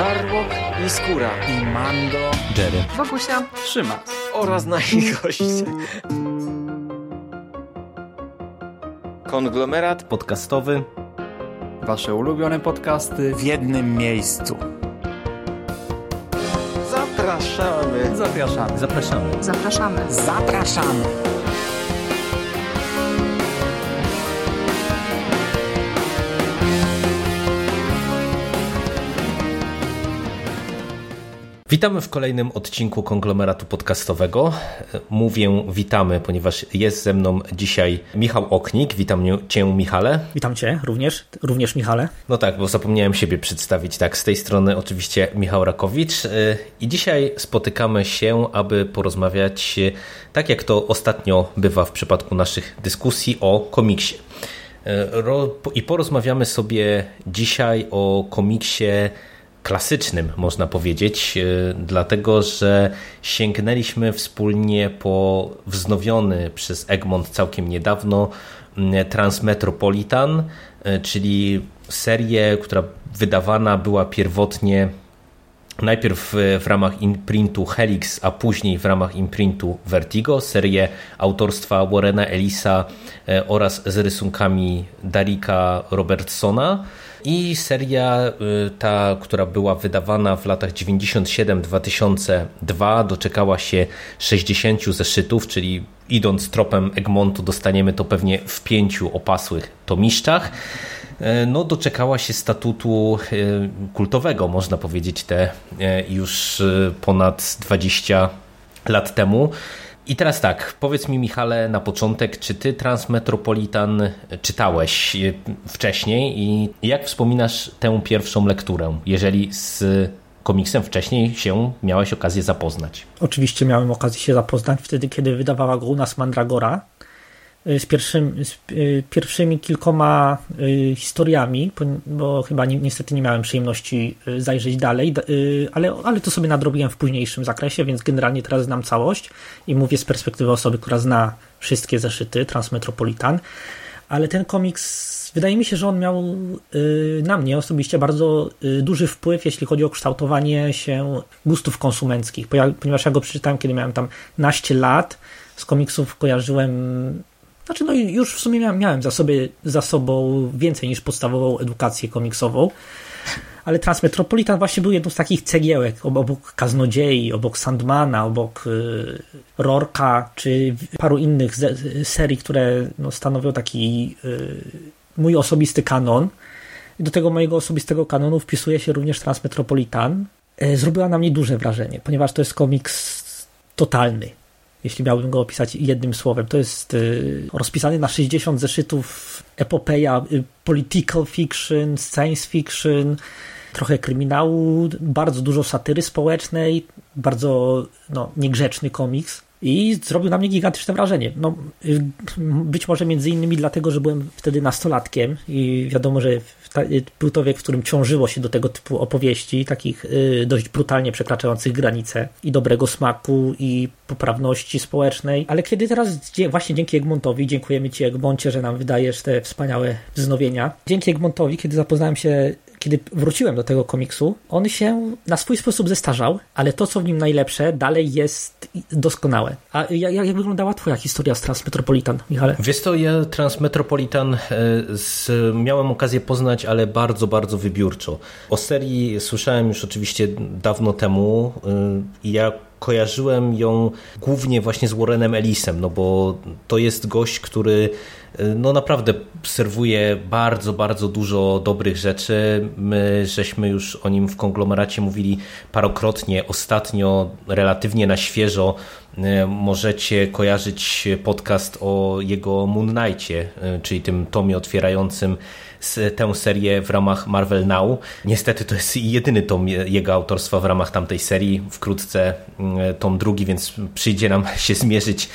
Żarłok i Skóra i Mando, Jerry, Wokusia, Szymas oraz nasi goście. Konglomerat podcastowy. Wasze ulubione podcasty w jednym miejscu. Zapraszamy. Zapraszamy. Zapraszamy. zapraszamy. Zapraszamy. Witamy w kolejnym odcinku konglomeratu podcastowego. Mówię witamy, ponieważ jest ze mną dzisiaj Michał Oknik. Witam Cię, Michale. Witam Cię również, również Michale. No tak, bo zapomniałem siebie przedstawić. Tak, z tej strony oczywiście Michał Rakowicz. I dzisiaj spotykamy się, aby porozmawiać, tak jak to ostatnio bywa w przypadku naszych dyskusji, o komiksie. I porozmawiamy sobie dzisiaj o komiksie klasycznym, można powiedzieć, dlatego że sięgnęliśmy wspólnie po wznowiony przez Egmont całkiem niedawno Transmetropolitan, czyli serię, która wydawana była pierwotnie najpierw w ramach imprintu Helix, a później w ramach imprintu Vertigo, serię autorstwa Warrena Ellisa oraz z rysunkami Darika Robertsona. I seria ta, która była wydawana w latach 97-2002, doczekała się 60 zeszytów, czyli idąc tropem Egmontu, dostaniemy to pewnie w pięciu opasłych tomiszczach. No, doczekała się statutu kultowego, można powiedzieć, te już ponad 20 lat temu. I teraz tak, powiedz mi Michale na początek, czy ty Transmetropolitan czytałeś wcześniej i jak wspominasz tę pierwszą lekturę, jeżeli z komiksem wcześniej się miałeś okazję zapoznać? Oczywiście miałem okazję się zapoznać wtedy, kiedy wydawała go u nas Mandragora z, pierwszym, z pierwszymi kilkoma historiami, bo chyba ni niestety nie miałem przyjemności zajrzeć dalej, ale, ale to sobie nadrobiłem w późniejszym zakresie, więc generalnie teraz znam całość i mówię z perspektywy osoby, która zna wszystkie zeszyty Transmetropolitan, ale ten komiks wydaje mi się, że on miał na mnie osobiście bardzo duży wpływ, jeśli chodzi o kształtowanie się gustów konsumenckich, ponieważ ja go przeczytałem, kiedy miałem tam naście lat, z komiksów kojarzyłem znaczy, no już w sumie miałem za, sobie, za sobą więcej niż podstawową edukację komiksową, ale Transmetropolitan właśnie był jedną z takich cegiełek obok Kaznodziei, obok Sandmana, obok y, Rorka, czy paru innych serii, które no, stanowią taki y, mój osobisty kanon. I do tego mojego osobistego kanonu wpisuje się również Transmetropolitan. Y, zrobiła na mnie duże wrażenie, ponieważ to jest komiks totalny jeśli miałbym go opisać jednym słowem. To jest y, rozpisany na 60 zeszytów epopeja, y, political fiction, science fiction, trochę kryminału, bardzo dużo satyry społecznej, bardzo no, niegrzeczny komiks. I zrobił na mnie gigantyczne wrażenie. No, y, być może między innymi dlatego, że byłem wtedy nastolatkiem i wiadomo, że był to wiek, w którym ciążyło się do tego typu opowieści, takich dość brutalnie przekraczających granice i dobrego smaku, i poprawności społecznej. Ale kiedy teraz, właśnie dzięki Egmontowi, dziękujemy Ci Egmoncie, że nam wydajesz te wspaniałe wznowienia. Dzięki Egmontowi, kiedy zapoznałem się kiedy wróciłem do tego komiksu, on się na swój sposób zestarzał, ale to, co w nim najlepsze, dalej jest doskonałe. A jak, jak wyglądała Twoja historia z Transmetropolitan, Michale? Wiesz to, ja Transmetropolitan z, miałem okazję poznać, ale bardzo, bardzo wybiórczo. O serii słyszałem już oczywiście dawno temu i ja kojarzyłem ją głównie właśnie z Warrenem Ellisem, no bo to jest gość, który no naprawdę serwuje bardzo, bardzo dużo dobrych rzeczy. My żeśmy już o nim w konglomeracie mówili parokrotnie. Ostatnio, relatywnie na świeżo, możecie kojarzyć podcast o jego Moon Knightie, czyli tym tomie otwierającym tę serię w ramach Marvel Now. Niestety to jest jedyny tom jego autorstwa w ramach tamtej serii. Wkrótce tom drugi, więc przyjdzie nam się zmierzyć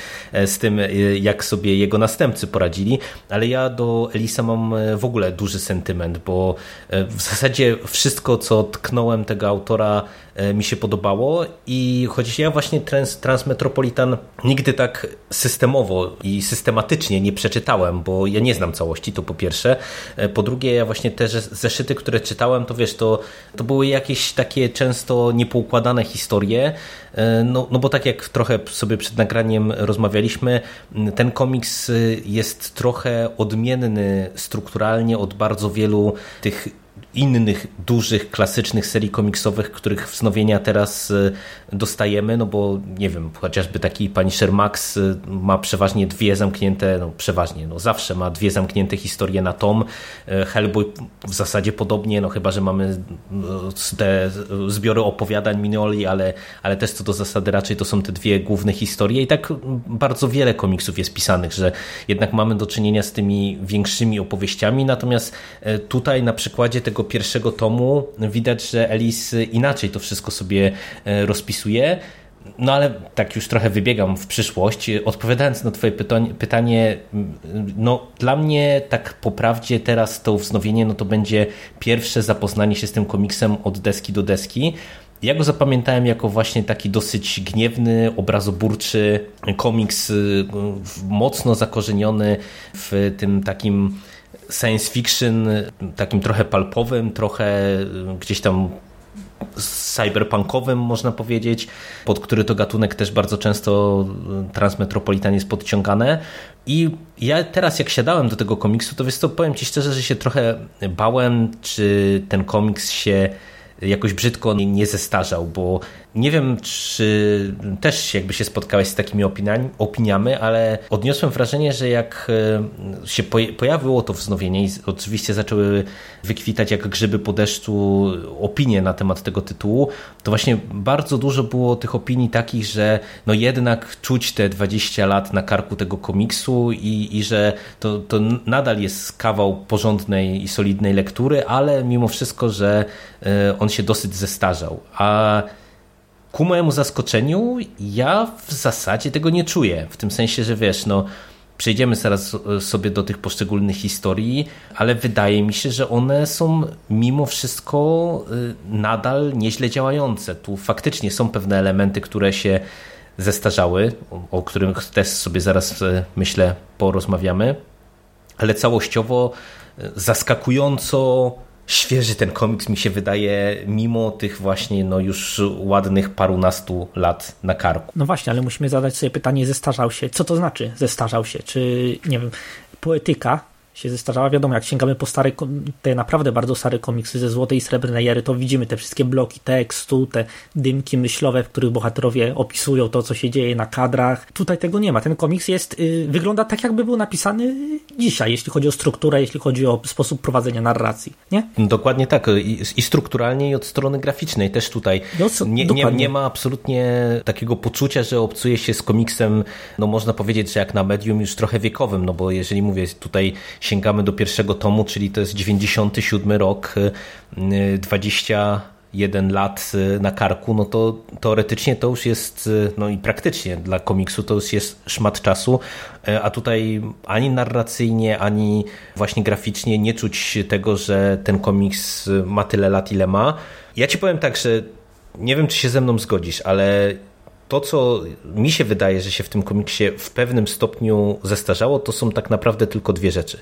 z tym, jak sobie jego następcy poradzili ale ja do Elisa mam w ogóle duży sentyment, bo w zasadzie wszystko, co tknąłem tego autora mi się podobało i choć ja właśnie Trans, Transmetropolitan nigdy tak systemowo i systematycznie nie przeczytałem, bo ja nie znam całości, to po pierwsze. Po drugie, ja właśnie te zeszyty, które czytałem, to wiesz, to, to były jakieś takie często niepoukładane historie, no, no bo tak jak trochę sobie przed nagraniem rozmawialiśmy, ten komiks jest trochę odmienny strukturalnie od bardzo wielu tych innych dużych, klasycznych serii komiksowych, których wznowienia teraz e, dostajemy, no bo nie wiem, chociażby taki Punisher Max e, ma przeważnie dwie zamknięte, no przeważnie, no zawsze ma dwie zamknięte historie na tom. E, Hellboy w zasadzie podobnie, no chyba, że mamy te zbiory opowiadań Minoli, ale, ale też co do zasady raczej to są te dwie główne historie i tak bardzo wiele komiksów jest pisanych, że jednak mamy do czynienia z tymi większymi opowieściami, natomiast tutaj na przykładzie tego pierwszego tomu widać, że Elis inaczej to wszystko sobie e, rozpisuje. No ale tak już trochę wybiegam w przyszłość. Odpowiadając na Twoje pytanie, no dla mnie tak po prawdzie teraz to wznowienie no to będzie pierwsze zapoznanie się z tym komiksem od deski do deski. Ja go zapamiętałem jako właśnie taki dosyć gniewny, obrazoburczy komiks, y, mocno zakorzeniony w tym takim science fiction takim trochę palpowym, trochę gdzieś tam cyberpunkowym, można powiedzieć, pod który to gatunek też bardzo często Transmetropolitan jest podciągane. I ja teraz jak siadałem do tego komiksu, to wiesz to powiem Ci szczerze, że się trochę bałem, czy ten komiks się jakoś brzydko nie zestarzał, bo nie wiem, czy też jakby się spotkałeś z takimi opiniami, opiniami, ale odniosłem wrażenie, że jak e, się pojawiło to wznowienie i oczywiście zaczęły wykwitać jak grzyby po deszczu opinie na temat tego tytułu, to właśnie bardzo dużo było tych opinii takich, że no jednak czuć te 20 lat na karku tego komiksu i, i że to, to nadal jest kawał porządnej i solidnej lektury, ale mimo wszystko, że e, on się dosyć zestarzał. A ku mojemu zaskoczeniu ja w zasadzie tego nie czuję. W tym sensie, że wiesz, no przejdziemy zaraz sobie do tych poszczególnych historii, ale wydaje mi się, że one są mimo wszystko y, nadal nieźle działające. Tu faktycznie są pewne elementy, które się zestarzały, o których też sobie zaraz y, myślę porozmawiamy, ale całościowo zaskakująco świeży ten komiks mi się wydaje, mimo tych właśnie no już ładnych parunastu lat na karku. No właśnie, ale musimy zadać sobie pytanie, zestarzał się. Co to znaczy zestarzał się? Czy, nie wiem, poetyka się zestarzała. Wiadomo, jak sięgamy po stare, te naprawdę bardzo stare komiksy ze Złotej i Srebrnej Ery, to widzimy te wszystkie bloki tekstu, te dymki myślowe, w których bohaterowie opisują to, co się dzieje na kadrach. Tutaj tego nie ma. Ten komiks jest, yy, wygląda tak, jakby był napisany dzisiaj, jeśli chodzi o strukturę, jeśli chodzi o sposób prowadzenia narracji, nie? Dokładnie tak. I, strukturalnie, i od strony graficznej też tutaj. Nie, nie, nie, ma absolutnie takiego poczucia, że obcuje się z komiksem, no można powiedzieć, że jak na medium już trochę wiekowym, no bo jeżeli mówię tutaj sięgamy do pierwszego tomu, czyli to jest 97 rok, 21 y, lat y, na karku, no to teoretycznie to już jest, y, no i praktycznie dla komiksu to już jest szmat czasu, a tutaj ani narracyjnie, ani właśnie graficznie nie czuć tego, że ten komiks ma tyle lat, ile ma. Ja ci powiem tak, że nie wiem, czy się ze mną zgodzisz, ale to, co mi się wydaje, że się w tym komiksie w pewnym stopniu zestarzało, to są tak naprawdę tylko dwie rzeczy.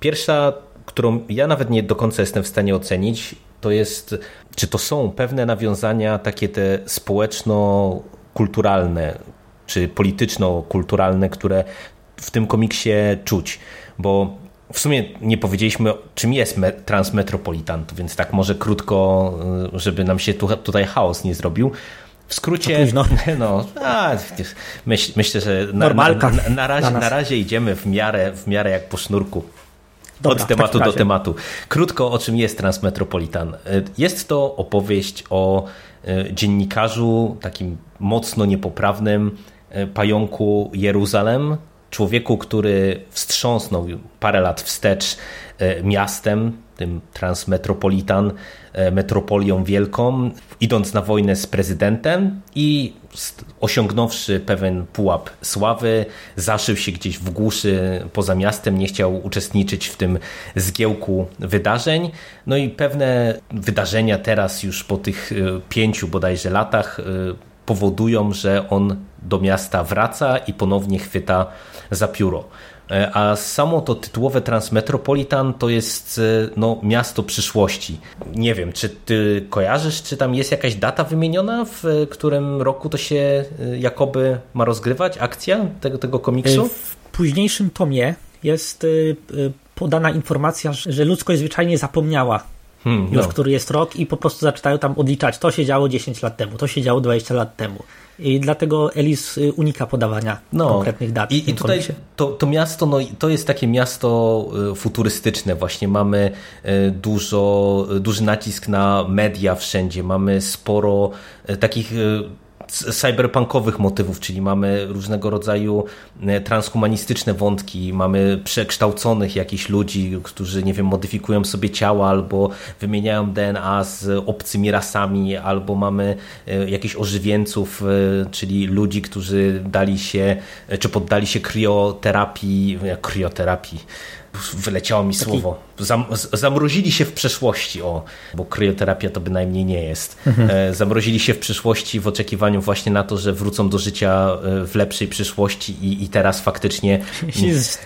Pierwsza, którą ja nawet nie do końca jestem w stanie ocenić, to jest, czy to są pewne nawiązania takie te społeczno-kulturalne, czy polityczno-kulturalne, które w tym komiksie czuć, bo w sumie nie powiedzieliśmy, czym jest Transmetropolitan, więc tak może krótko, żeby nam się tu, tutaj chaos nie zrobił. W skrócie, no, a, myśl, myślę, że na, na, na, razie, na razie idziemy w miarę, w miarę jak po sznurku. Dobra, Od tematu do tematu. Krótko, o czym jest Transmetropolitan. Jest to opowieść o e, dziennikarzu, takim mocno niepoprawnym e, pająku Jeruzalem, człowieku, który wstrząsnął parę lat wstecz miastem, tym Transmetropolitan, metropolią wielką, idąc na wojnę z prezydentem i osiągnąwszy pewien pułap sławy, zaszył się gdzieś w głuszy poza miastem, nie chciał uczestniczyć w tym zgiełku wydarzeń. No i pewne wydarzenia teraz już po tych e, pięciu bodajże latach e, powodują, że on do miasta wraca i ponownie chwyta za pióro. E, a samo to tytułowe Transmetropolitan to jest e, no, miasto przyszłości. Nie wiem, czy ty kojarzysz, czy tam jest jakaś data wymieniona, w którym roku to się e, jakoby ma rozgrywać, akcja tego, tego komiksu? W późniejszym tomie jest podana informacja, że ludzkość zwyczajnie zapomniała Hmm, już, no. który jest rok i po prostu zaczynają tam odliczać. To się działo 10 lat temu, to się działo 20 lat temu. I dlatego Elis y, unika podawania no. konkretnych dat. I, i tutaj to, to, miasto, no, to jest takie miasto y, futurystyczne. Właśnie mamy y, dużo, duży nacisk na media wszędzie. Mamy sporo takich cyberpunkowych motywów, czyli mamy różnego rodzaju e, transhumanistyczne wątki, mamy przekształconych jakichś ludzi, którzy, nie wiem, modyfikują sobie ciała albo wymieniają DNA z obcymi rasami, albo mamy e, jakichś ożywieńców, e, czyli ludzi, którzy dali się, czy poddali się krioterapii, krioterapii, wyleciało mi Taki... słowo. Zam, zamrozili się w przeszłości, o, bo kryoterapia to bynajmniej nie jest. Mhm. E, zamrozili się w przyszłości w oczekiwaniu właśnie na to, że wrócą do życia e, w lepszej przyszłości i, i teraz faktycznie...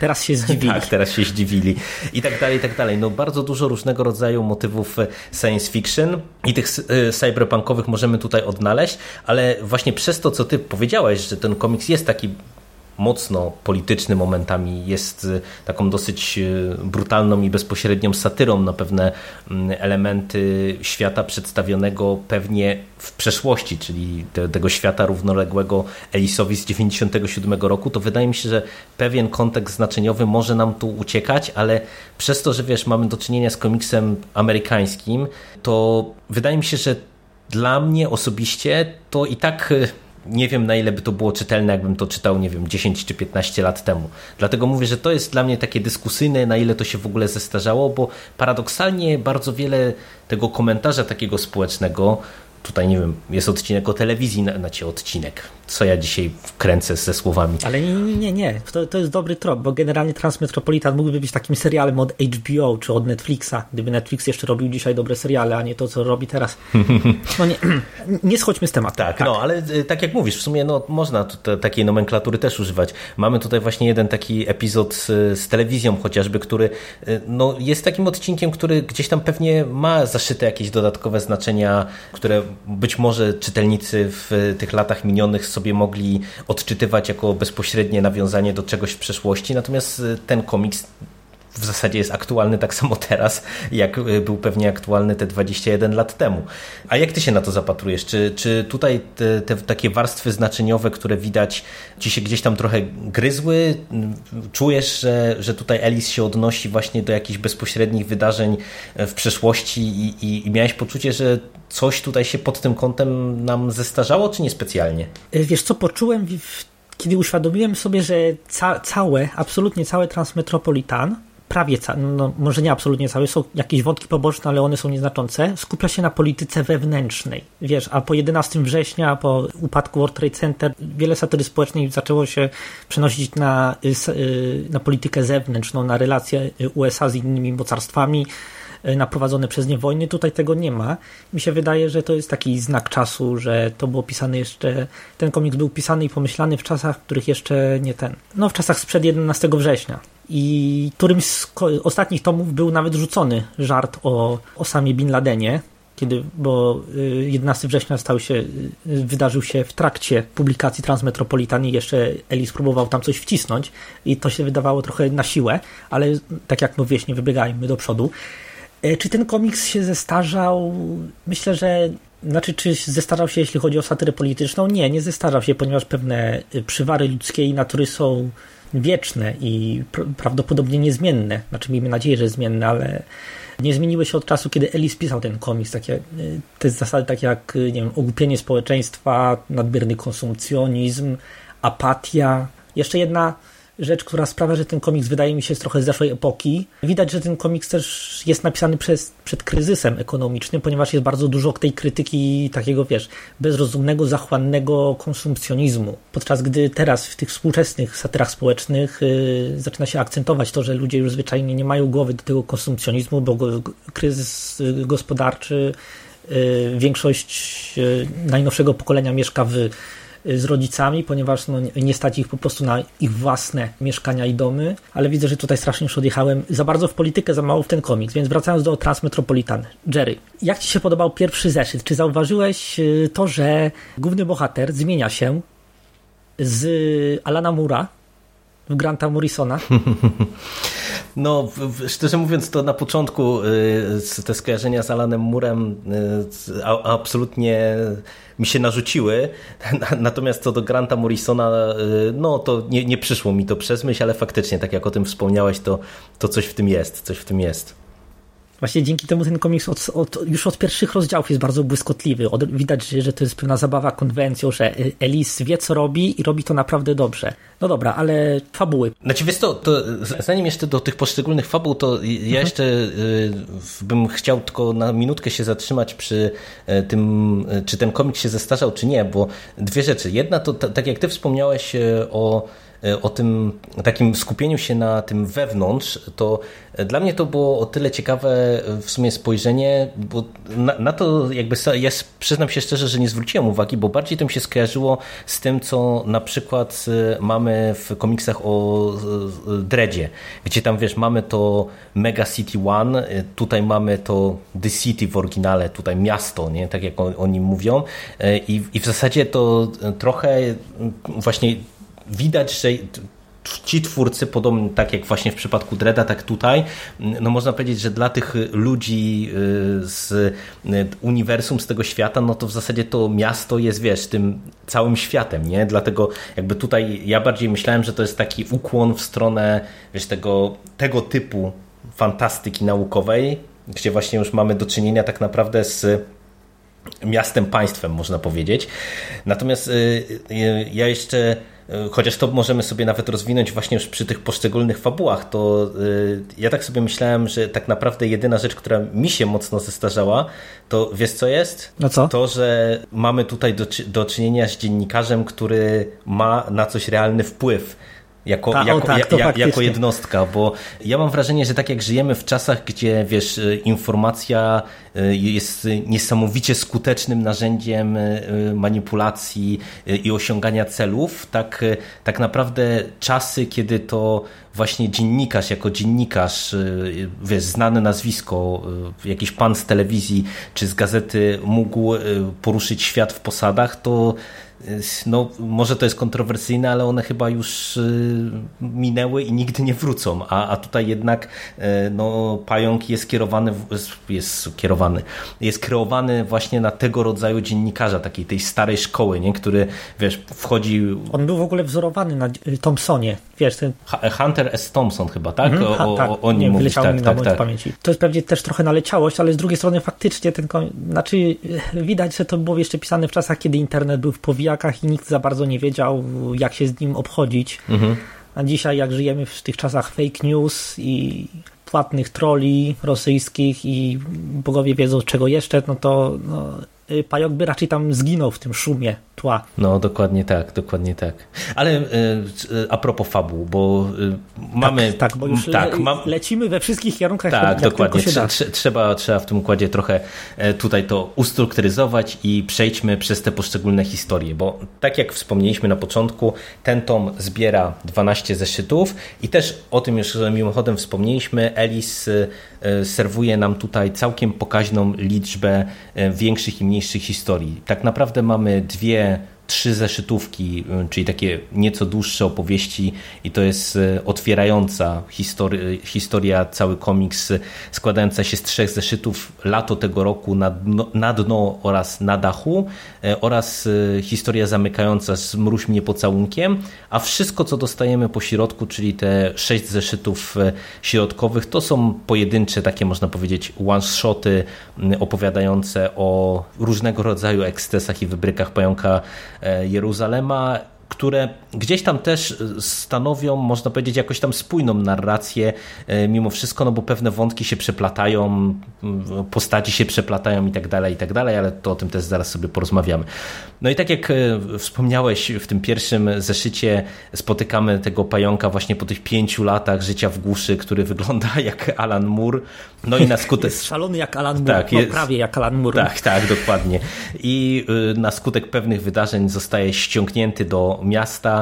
teraz się zdziwili. tak, teraz się zdziwili. I tak dalej, i tak dalej. No bardzo dużo różnego rodzaju motywów e, science fiction i tych cyberpunkowych możemy tutaj odnaleźć, ale właśnie przez to, co ty powiedziałeś, że ten komiks jest taki mocno polityczny momentami, jest y, taką dosyć y, brutalną i bezpośrednią satyrą na pewne mm, elementy świata przedstawionego pewnie w przeszłości, czyli te, tego świata równoległego Elisowi z 97 roku, to wydaje mi się, że pewien kontekst znaczeniowy może nam tu uciekać, ale przez to, że wiesz, mamy do czynienia z komiksem amerykańskim, to wydaje mi się, że dla mnie osobiście to i tak y, nie wiem na ile by to było czytelne, jakbym to czytał, nie wiem, 10 czy 15 lat temu. Dlatego mówię, że to jest dla mnie takie dyskusyjne, na ile to się w ogóle zestarzało, bo paradoksalnie bardzo wiele tego komentarza takiego społecznego Tutaj, nie wiem, jest odcinek o telewizji, na cię odcinek. Co ja dzisiaj kręcę ze słowami. Ale nie, nie, nie, nie. To, to jest dobry trop, bo generalnie Transmetropolitan mógłby być takim serialem od HBO czy od Netflixa, gdyby Netflix jeszcze robił dzisiaj dobre seriale, a nie to, co robi teraz. No nie, nie schodźmy z tematu. Tak, tak, no, ale y, tak jak mówisz, w sumie no, można te, takiej nomenklatury też używać. Mamy tutaj właśnie jeden taki epizod z, z telewizją chociażby, który y, no, jest takim odcinkiem, który gdzieś tam pewnie ma zaszyte jakieś dodatkowe znaczenia, które być może czytelnicy w tych latach minionych sobie mogli odczytywać jako bezpośrednie nawiązanie do czegoś w przeszłości, natomiast ten komiks w zasadzie jest aktualny tak samo teraz, jak był pewnie aktualny te 21 lat temu. A jak ty się na to zapatrujesz? Czy, czy tutaj te, te takie warstwy znaczeniowe, które widać, ci się gdzieś tam trochę gryzły? Czujesz, że, że tutaj Elis się odnosi właśnie do jakichś bezpośrednich wydarzeń w przeszłości i, i, i miałeś poczucie, że coś tutaj się pod tym kątem nam zestarzało, czy niespecjalnie? Wiesz co, poczułem kiedy uświadomiłem sobie, że ca całe, absolutnie całe Transmetropolitan prawie, no może nie absolutnie całe, są jakieś wątki poboczne, ale one są nieznaczące, skupia się na polityce wewnętrznej. Wiesz, a po 11 września, po upadku World Trade Center, wiele satyry społecznej zaczęło się przenosić na, y, y, na politykę zewnętrzną, na relacje USA z innymi mocarstwami, y, na prowadzone przez nie wojny. Tutaj tego nie ma. Mi się wydaje, że to jest taki znak czasu, że to było pisane jeszcze, ten komiks był pisany i pomyślany w czasach, których jeszcze nie ten, no w czasach sprzed 11 września. I którymś z ostatnich tomów był nawet rzucony żart o Osamie Bin Ladenie, kiedy, bo 11 y, września stał się, y, wydarzył się w trakcie publikacji Transmetropolitan i jeszcze Elis próbował tam coś wcisnąć i to się wydawało trochę na siłę, ale tak jak mówiłeś, nie wybiegajmy do przodu. E, czy ten komiks się zestarzał? Myślę, że znaczy, czy zestarzał się, jeśli chodzi o satyrę polityczną? Nie, nie zestarzał się, ponieważ pewne y, przywary ludzkiej natury są wieczne i prawdopodobnie niezmienne. Znaczy, miejmy nadzieję, że zmienne, ale nie zmieniły się od czasu, kiedy Ellis pisał ten komiks. Takie, y, te zasady takie jak y, nie wiem, ogłupienie społeczeństwa, nadmierny konsumpcjonizm, apatia. Jeszcze jedna rzecz, która sprawia, że ten komiks wydaje mi się z trochę z zeszłej epoki. Widać, że ten komiks też jest napisany przez, przed kryzysem ekonomicznym, ponieważ jest bardzo dużo tej krytyki takiego, wiesz, bezrozumnego, zachłannego konsumpcjonizmu. Podczas gdy teraz w tych współczesnych satyrach społecznych yy, zaczyna się akcentować to, że ludzie już zwyczajnie nie mają głowy do tego konsumpcjonizmu, bo go, kryzys y, gospodarczy, yy, większość yy, najnowszego pokolenia mieszka w z rodzicami, ponieważ no, nie stać ich po prostu na ich własne mieszkania i domy, ale widzę, że tutaj strasznie już odjechałem za bardzo w politykę, za mało w ten komiks, więc wracając do Transmetropolitan. Jerry, jak Ci się podobał pierwszy zeszyt? Czy zauważyłeś y, to, że główny bohater zmienia się z Alana Mura Granta Morrisona? No, szczerze mówiąc, to na początku y, te skojarzenia z Alanem Murem y, absolutnie mi się narzuciły. Natomiast co do Granta Morrisona, y, no to nie, nie przyszło mi to przez myśl, ale faktycznie, tak jak o tym wspomniałeś, to, to coś w tym jest, coś w tym jest. Właśnie dzięki temu ten komiks od, od, już od pierwszych rozdziałów jest bardzo błyskotliwy. Od, widać, że to jest pewna zabawa konwencją, że Elis wie co robi i robi to naprawdę dobrze. No dobra, ale fabuły. Znaczy wiesz to, to zanim jeszcze do tych poszczególnych fabuł, to ja mhm. jeszcze y, bym chciał tylko na minutkę się zatrzymać przy y, tym, y, czy ten komiks się zestarzał, czy nie, bo dwie rzeczy. Jedna to, tak jak ty wspomniałeś o E, o tym takim skupieniu się na tym wewnątrz, to dla mnie to było o tyle ciekawe e, w sumie spojrzenie, bo na, na, to jakby ja przyznam się szczerze, że nie zwróciłem uwagi, bo bardziej to mi się skojarzyło z tym, co na przykład e, mamy w komiksach o Dredzie, gdzie tam wiesz, mamy to Mega City One, tutaj mamy to The City w oryginale, tutaj miasto, nie? tak jak o, o nim mówią i, i w zasadzie to trochę właśnie widać, że ci twórcy, podobnie tak jak właśnie w przypadku Dreda, tak tutaj, no można powiedzieć, że dla tych ludzi y, z y, uniwersum, z tego świata, no to w zasadzie to miasto jest, wiesz, tym całym światem, nie? Dlatego jakby tutaj ja bardziej myślałem, że to jest taki ukłon w stronę, wiesz, tego, tego typu fantastyki naukowej, gdzie właśnie już mamy do czynienia tak naprawdę z miastem państwem, można powiedzieć. Natomiast y, ja jeszcze chociaż to możemy sobie nawet rozwinąć właśnie już przy tych poszczególnych fabułach, to e, ja tak sobie myślałem, że tak naprawdę jedyna rzecz, która mi się mocno zestarzała, to wiesz co jest? No co? To, że mamy tutaj do, do czynienia z dziennikarzem, który ma na coś realny wpływ jako, Ta, jako, tak, ja, jako jednostka, bo ja mam wrażenie, że tak jak żyjemy w czasach, gdzie wiesz, e, informacja e, jest niesamowicie skutecznym narzędziem e, manipulacji i osiągania celów, tak, tak naprawdę czasy, kiedy to właśnie dziennikarz, jako dziennikarz, wiesz, znane nazwisko, jakiś pan z telewizji czy z gazety mógł poruszyć świat w posadach, to no może to jest kontrowersyjne, ale one chyba już y, minęły i nigdy nie wrócą, a, a tutaj jednak y, no, pająk jest kierowany, jest kierowany, jest kreowany właśnie na tego rodzaju dziennikarza, takiej tej starej szkoły, nie? który wiesz, wchodzi... On był w ogóle wzorowany na Thompsonie, wiesz, ten... Hunter S. Thompson chyba, tak? Mhm, o, tak. o, o nim mówisz, tak, mi tak, tak. pamięci. To jest pewnie też trochę naleciałość, ale z drugiej strony faktycznie ten, znaczy widać, że to było jeszcze pisane w czasach, kiedy internet był w powijakach, i nikt za bardzo nie wiedział, jak się z nim obchodzić. Mhm. A dzisiaj, jak żyjemy w tych czasach fake news i płatnych troli rosyjskich i bogowie wiedzą czego jeszcze, no to no, pająk by raczej tam zginął w tym szumie tła. No, dokładnie tak, dokładnie tak. Ale y, y, a propos fabuł, bo mamy... Tak, tak bo już tak, le, mam... lecimy we wszystkich kierunkach, tak, dokładnie. Trzeba, trzeba w tym układzie trochę e, tutaj to ustrukturyzować i przejdźmy przez te poszczególne historie, bo tak jak wspomnieliśmy na początku, ten tom zbiera 12 zeszytów i też o tym już mimochodem wspomnieliśmy, Elis serwuje nam tutaj całkiem pokaźną liczbę e, większych i mniejszych historii. Tak naprawdę mamy dwie trzy zeszytówki, y, czyli takie nieco dłuższe opowieści i to jest y, otwierająca historia, historia cały komiks y, składająca się z trzech zeszytów lato tego roku na dno, na dno oraz na dachu oraz historia zamykająca z mruź mnie pocałunkiem, a wszystko co dostajemy po środku, czyli te sześć zeszytów środkowych to są pojedyncze takie można powiedzieć one-shoty opowiadające o różnego rodzaju ekscesach i wybrykach pająka Jeruzalema które gdzieś tam też e, stanowią, można powiedzieć, jakoś tam spójną narrację e, mimo wszystko, no bo pewne wątki się przeplatają, postaci się przeplatają i tak dalej, i tak dalej, ale to o tym też zaraz sobie porozmawiamy. No i tak jak wspomniałeś, w tym pierwszym zeszycie spotykamy tego pająka właśnie po tych pięciu latach życia w głuszy, który wygląda jak Alan Moore. No i na skutek... Jest szalony jak Alan Moore, tak, no, jest... prawie jak Alan Moore. Tak, tak, dokładnie. I na skutek pewnych wydarzeń zostaje ściągnięty do miasta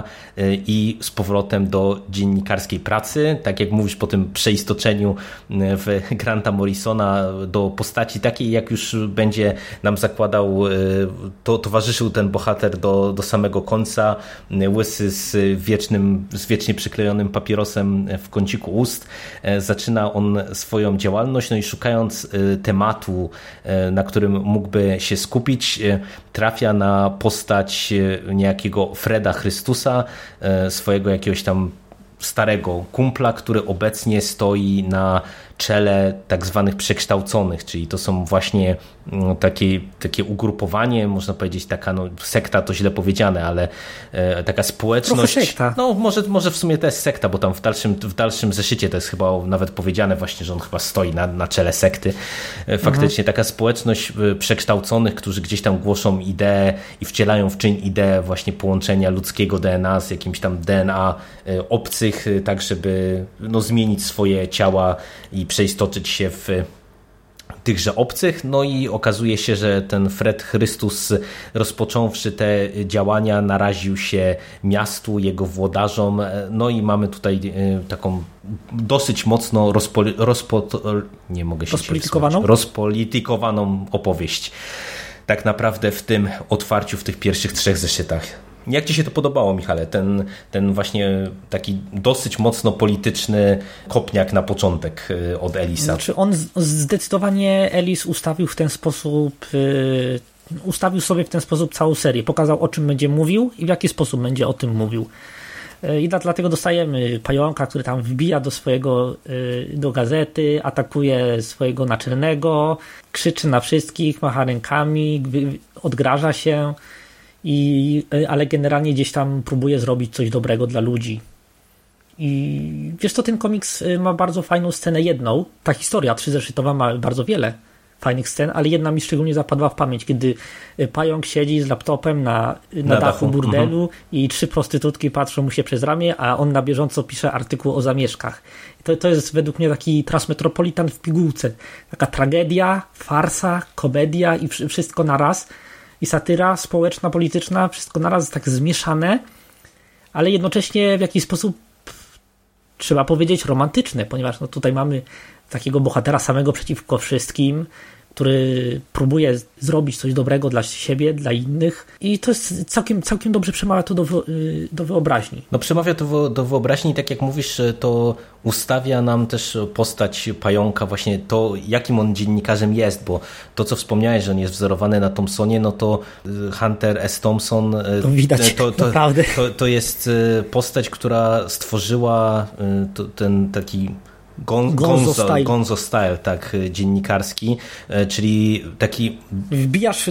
i z powrotem do dziennikarskiej pracy. Tak jak mówisz po tym przeistoczeniu y, w Granta Morrisona do postaci takiej, jak już będzie nam zakładał, y, to towarzyszył ten bohater do, do samego końca, łysy z wiecznym, z wiecznie przyklejonym papierosem w kąciku ust. Zaczyna on swoją działalność, no i szukając tematu, na którym mógłby się skupić, trafia na postać niejakiego Freda Chrystusa, e, swojego jakiegoś tam starego kumpla, który obecnie stoi na czele tak zwanych przekształconych, czyli to są właśnie mm, takie, takie ugrupowanie, można powiedzieć taka no, sekta to źle powiedziane, ale e, taka społeczność. Trochę sekta. No może, może w sumie to jest sekta, bo tam w dalszym, w dalszym zeszycie to jest chyba nawet powiedziane właśnie, że on chyba stoi na, na czele sekty. E, faktycznie mhm. taka społeczność e, przekształconych, którzy gdzieś tam głoszą ideę i wcielają w czyn ideę właśnie połączenia ludzkiego DNA z jakimś tam DNA obcych, tak żeby no, zmienić swoje ciała i przeistoczyć się w tychże obcych. No i okazuje się, że ten Fred Chrystus, rozpocząwszy te działania, naraził się miastu, jego włodarzom. No i mamy tutaj e, taką dosyć mocno rozpo, rozpo, nie mogę się rozpolitykowaną? rozpolitykowaną opowieść. Tak naprawdę w tym otwarciu, w tych pierwszych trzech zeszytach. Jak Ci się to podobało, Michale? Ten, ten właśnie taki dosyć mocno polityczny kopniak na początek y, od Elisa. Znaczy on zdecydowanie Elis ustawił w ten sposób y, ustawił sobie w ten sposób całą serię. Pokazał o czym będzie mówił i w jaki sposób będzie o tym mówił. Y, I dlatego dostajemy pająka, który tam wbija do swojego, do gazety, atakuje swojego naczelnego, krzyczy na wszystkich, macha rękami, odgraża się i, ale generalnie gdzieś tam próbuje zrobić coś dobrego dla ludzi. I wiesz co, ten komiks e, ma bardzo fajną scenę jedną. Ta historia trzyzeszytowa ma bardzo wiele fajnych scen, ale jedna mi szczególnie zapadła w pamięć, kiedy e, pająk siedzi z laptopem na, na, na dachu, dachu burdelu mhm. i trzy prostytutki patrzą mu się przez ramię, a on na bieżąco pisze artykuł o zamieszkach. To, to jest według mnie taki transmetropolitan w pigułce. Taka tragedia, farsa, komedia i wszystko na raz i satyra społeczna, polityczna, wszystko naraz tak zmieszane, ale jednocześnie w jakiś sposób trzeba powiedzieć romantyczne, ponieważ no tutaj mamy takiego bohatera samego przeciwko wszystkim, który próbuje zrobić coś dobrego dla siebie, dla innych i to jest całkiem, całkiem dobrze przemawia to do, y, do wyobraźni. No przemawia to do wyobraźni tak jak mówisz, to ustawia nam też postać pająka, właśnie to jakim on dziennikarzem jest, bo to co wspomniałeś, że on jest wzorowany na Thompsonie, no to y, Hunter S. Thompson y, to widać, to, to, naprawdę. To, to jest postać, która stworzyła ten taki Gon, gonzo, style. gonzo style, tak, dziennikarski, e, czyli taki... Wbijasz,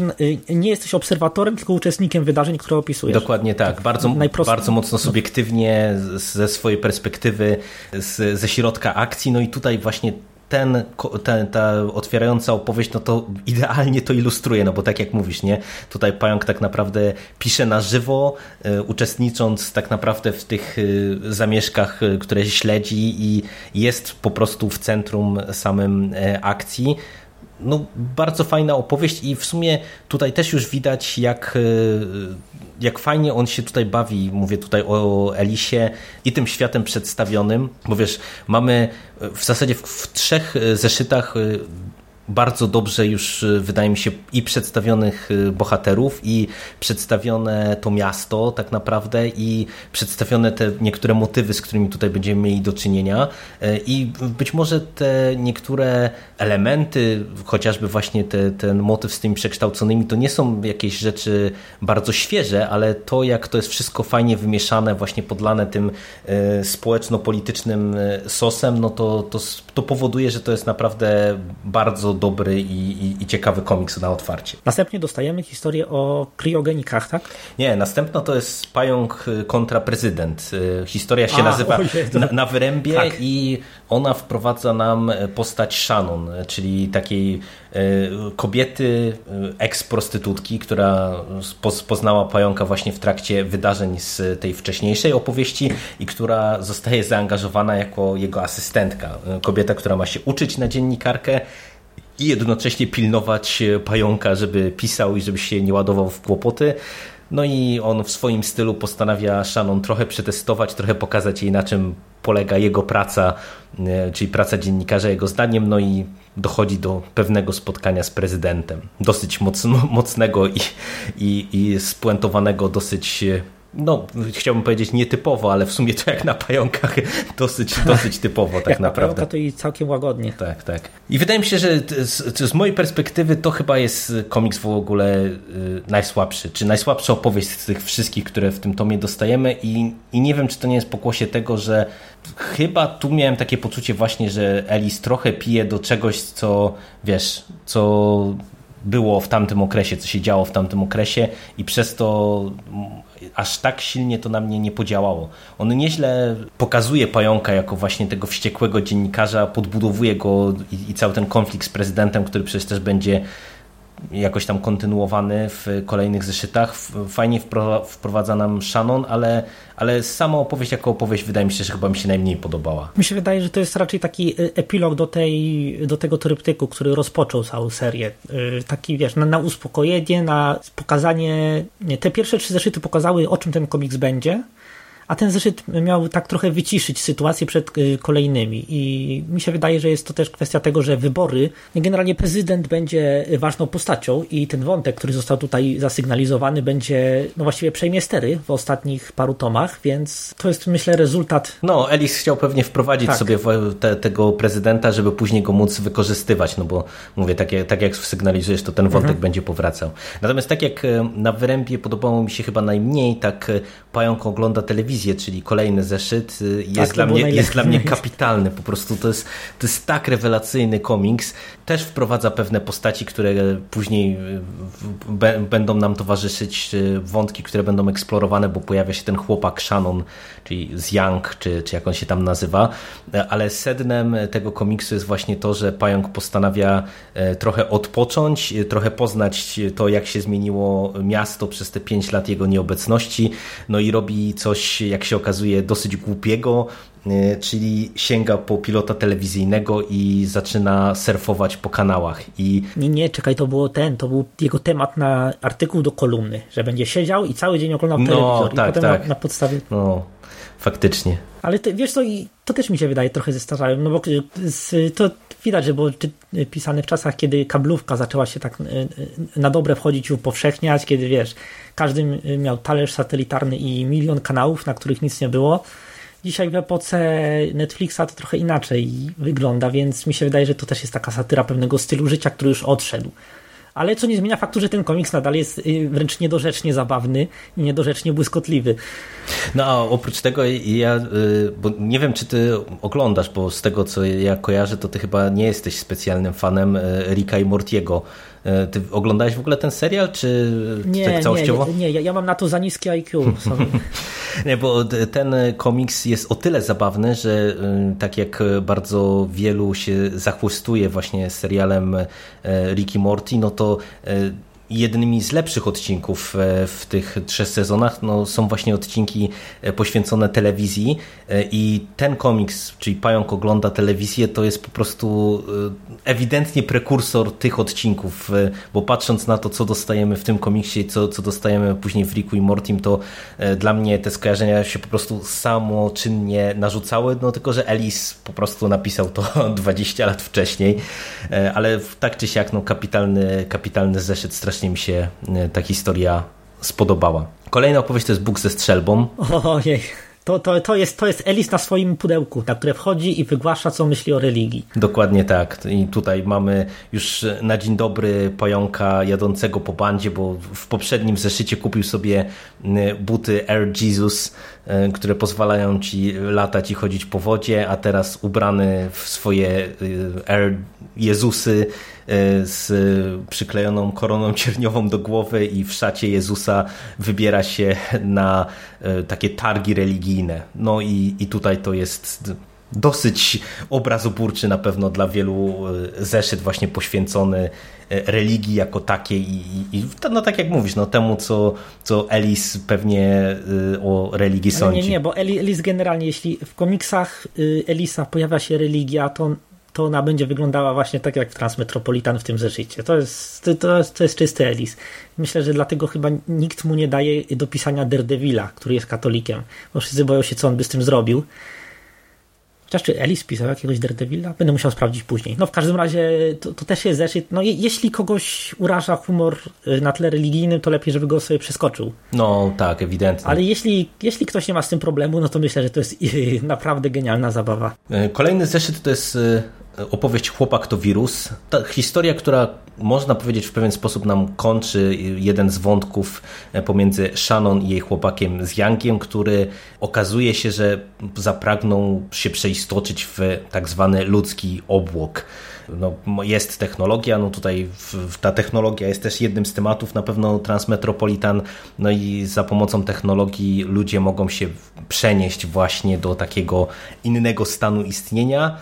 nie jesteś obserwatorem, tylko uczestnikiem wydarzeń, które opisujesz. Dokładnie tak, bardzo, bardzo mocno subiektywnie, ze swojej perspektywy, z, ze środka akcji, no i tutaj właśnie ten, ten, ta otwierająca opowieść, no to idealnie to ilustruje, no bo tak jak mówisz, nie? Tutaj Pająk tak naprawdę pisze na żywo, y, uczestnicząc tak naprawdę w tych y, zamieszkach, y, które śledzi i jest po prostu w centrum samym akcji no, bardzo fajna opowieść i w sumie tutaj też już widać, jak, jak fajnie on się tutaj bawi. Mówię tutaj o Elisie i tym światem przedstawionym, bo wiesz, mamy w zasadzie w, w trzech zeszytach bardzo dobrze już y, wydaje mi się i przedstawionych y, bohaterów i przedstawione to miasto tak naprawdę i przedstawione te niektóre motywy, z którymi tutaj będziemy mieli do czynienia. Y, i być może te niektóre elementy, chociażby właśnie te, ten motyw z tymi przekształconymi, to nie są jakieś rzeczy bardzo świeże, ale to jak to jest wszystko fajnie wymieszane, właśnie podlane tym społeczno-politycznym sosem, no to, to, to powoduje, że to jest naprawdę bardzo dobry i, i, i ciekawy komiks na otwarcie. Następnie dostajemy historię o kriogenikach, tak? Nie, następna to jest Pająk kontra prezydent. Historia się A, nazywa ojej, to- na, na Wyrębie Tak. i ona wprowadza nam postać Shannon, czyli takiej kobiety, eks-prostytutki, która poz- poznała Pająka właśnie w trakcie wydarzeń z tej wcześniejszej opowieści i która zostaje zaangażowana jako jego asystentka. Kobieta, która ma się uczyć na dziennikarkę i jednocześnie pilnować pająka, żeby pisał i żeby się nie ładował w kłopoty. No i on w swoim stylu postanawia Shannon trochę przetestować, trochę pokazać jej na czym polega jego praca, e, czyli praca dziennikarza jego zdaniem, no i dochodzi do pewnego spotkania z prezydentem. Dosyć mocno, mocnego i, i, i spuentowanego dosyć e, no, chciałbym powiedzieć nietypowo, ale w sumie to jak na pająkach dosyć, dosyć typowo tak Jak na naprawdę. pająka to i całkiem łagodnie. Tak, tak. I wydaje mi się, że z, z mojej perspektywy to chyba jest komiks w ogóle y, najsłabszy, czy najsłabsza opowieść z tych wszystkich, które w tym tomie dostajemy i, i nie wiem, czy to nie jest pokłosie tego, że chyba tu miałem takie poczucie właśnie, że Elis trochę pije do czegoś, co wiesz, co było w tamtym okresie, co się działo w tamtym okresie i przez to aż tak silnie to na mnie nie podziałało. On nieźle pokazuje pająka jako właśnie tego wściekłego dziennikarza, podbudowuje go i, i cały ten konflikt z prezydentem, który przecież też będzie jakoś tam kontynuowany w kolejnych zeszytach. Fajnie wpro- wprowadza nam Shannon, ale, ale sama opowieść jako opowieść wydaje mi się, że chyba mi się najmniej podobała. Mi się wydaje, że to jest raczej taki y, epilog do, tej, do tego tryptyku, który rozpoczął całą serię. Y, Taki, wiesz, na, na uspokojenie, na pokazanie... Nie, te pierwsze trzy zeszyty pokazały, o czym ten komiks będzie, a ten zeszyt miał tak trochę wyciszyć sytuację przed y, kolejnymi. I mi się wydaje, że jest to też kwestia tego, że wybory, generalnie prezydent będzie ważną postacią i ten wątek, który został tutaj zasygnalizowany, będzie, no właściwie przejmie stery w ostatnich paru tomach, więc to jest, myślę, rezultat No, Elis chciał pewnie wprowadzić Tak. sobie te, tego prezydenta, żeby później go móc wykorzystywać, no bo mówię, tak jak, tak jak sygnalizujesz, to ten wątek będzie powracał. Natomiast tak jak e, na Wyrębie podobało mi się chyba najmniej, tak e, Pająk ogląda telewizję, czyli kolejny zeszyt e, jest, Tak, dla, mnie, jest dla mnie kapitalny. Po prostu to jest, to jest tak rewelacyjny komiks. Też wprowadza pewne postaci, które później be- będą nam towarzyszyć, e, wątki, które będą eksplorowane, bo pojawia się ten chłopak Shannon, czyli z Young, czy, czy jak on się tam nazywa. E, Ale sednem tego komiksu jest właśnie to, że Pająk postanawia e, trochę odpocząć, e, trochę poznać to, jak się zmieniło miasto przez te pięć lat jego nieobecności. No i robi coś, jak się okazuje, dosyć głupiego, e, czyli sięga po pilota telewizyjnego i zaczyna surfować po kanałach. I Nie, nie, czekaj, to było ten, to był jego temat na artykuł do kolumny, że będzie siedział i cały dzień oglądał No, telewizor. I tak, potem tak. Na, na podstawie. no, faktycznie. Ale to, wiesz co, to też mi się wydaje trochę zestarzałem, no bo z, to widać, że było czy, pisane w czasach, kiedy kablówka zaczęła się tak e, na dobre wchodzić i upowszechniać, kiedy wiesz, każdy miał talerz satelitarny i milion kanałów, na których nic nie było. Dzisiaj w epoce Netflixa to trochę inaczej wygląda, więc mi się wydaje, że to też jest taka satyra pewnego stylu życia, który już odszedł. Ale co nie zmienia faktu, że ten komiks nadal jest y, wręcz niedorzecznie zabawny i niedorzecznie błyskotliwy. No a oprócz tego ja, y, bo nie wiem czy ty oglądasz, bo z tego co ja kojarzę, to ty chyba nie jesteś specjalnym fanem y, Ricka i Mortiego. Y, Ty oglądałeś w ogóle ten serial, czy Nie, tak całościowo? nie, nie, ja, ja mam na to za niskie IQ. Nie, bo d- ten komiks jest o tyle zabawny, że tak jak bardzo wielu się zachłystuje właśnie serialem Ricky Morty, no to jednymi z lepszych odcinków e, w tych trzech sezonach. No, są właśnie odcinki e, poświęcone telewizji e, i ten komiks, czyli Pająk ogląda telewizję, to jest po prostu ewidentnie prekursor tych odcinków, bo patrząc na to, co dostajemy w tym komiksie i co, co dostajemy później w Ricku i Mortim, to dla mnie te skojarzenia się po prostu samoczynnie narzucały, no tylko, że Ellis po prostu napisał to 20 lat wcześniej, ale tak czy siak, no kapitalny, kapitalny zeszyt, strasznie mi się e, ta historia spodobała. Kolejna opowieść to jest Bóg ze strzelbą. Ojej. To, to, to, jest, to jest Elis na swoim pudełku, na które wchodzi i wygłasza, co myśli o religii. Dokładnie tak. I tutaj mamy już na dzień dobry pająka jadącego po bandzie, bo w poprzednim zeszycie kupił sobie buty Air Jesus, y, które pozwalają ci latać i chodzić po wodzie, a teraz ubrany w swoje y, Air Jezusy z przyklejoną koroną cierniową do głowy i w szacie Jezusa wybiera się na takie targi religijne. No i, i tutaj to jest dosyć obrazoburczy na pewno dla wielu zeszyt właśnie poświęcony religii jako takiej i, i, no tak jak mówisz, no temu co, co Elis pewnie o religii sądzi. Nie, nie, bo Elis generalnie, jeśli w komiksach Elisa pojawia się religia, to to ona będzie wyglądała właśnie tak jak Transmetropolitan w tym zeszycie. To jest, to, to jest czysty Elis. Myślę, że dlatego chyba nikt mu nie daje do pisania Daredevila, który jest katolikiem, bo wszyscy boją się, co on by z tym zrobił. Chociaż czy Ellis pisał jakiegoś Daredevila? Będę musiał sprawdzić później. No w każdym razie to, to też jest zeszyt. No je, jeśli kogoś uraża humor y, na tle religijnym, to lepiej, żeby go sobie przeskoczył. No tak, ewidentnie. Ale jeśli, jeśli ktoś nie ma z tym problemu, no to myślę, że to jest naprawdę genialna zabawa. Kolejny zeszyt to jest opowieść Chłopak to wirus. Ta historia, która można powiedzieć w pewien sposób nam kończy jeden z wątków pomiędzy Shannon i jej chłopakiem z Youngiem, który okazuje się, że zapragnął się przeistoczyć w tak zwany ludzki obłok. No, jest technologia, no tutaj ta technologia jest też jednym z tematów na pewno Transmetropolitan, no i za pomocą technologii ludzie mogą się przenieść właśnie do takiego innego stanu istnienia,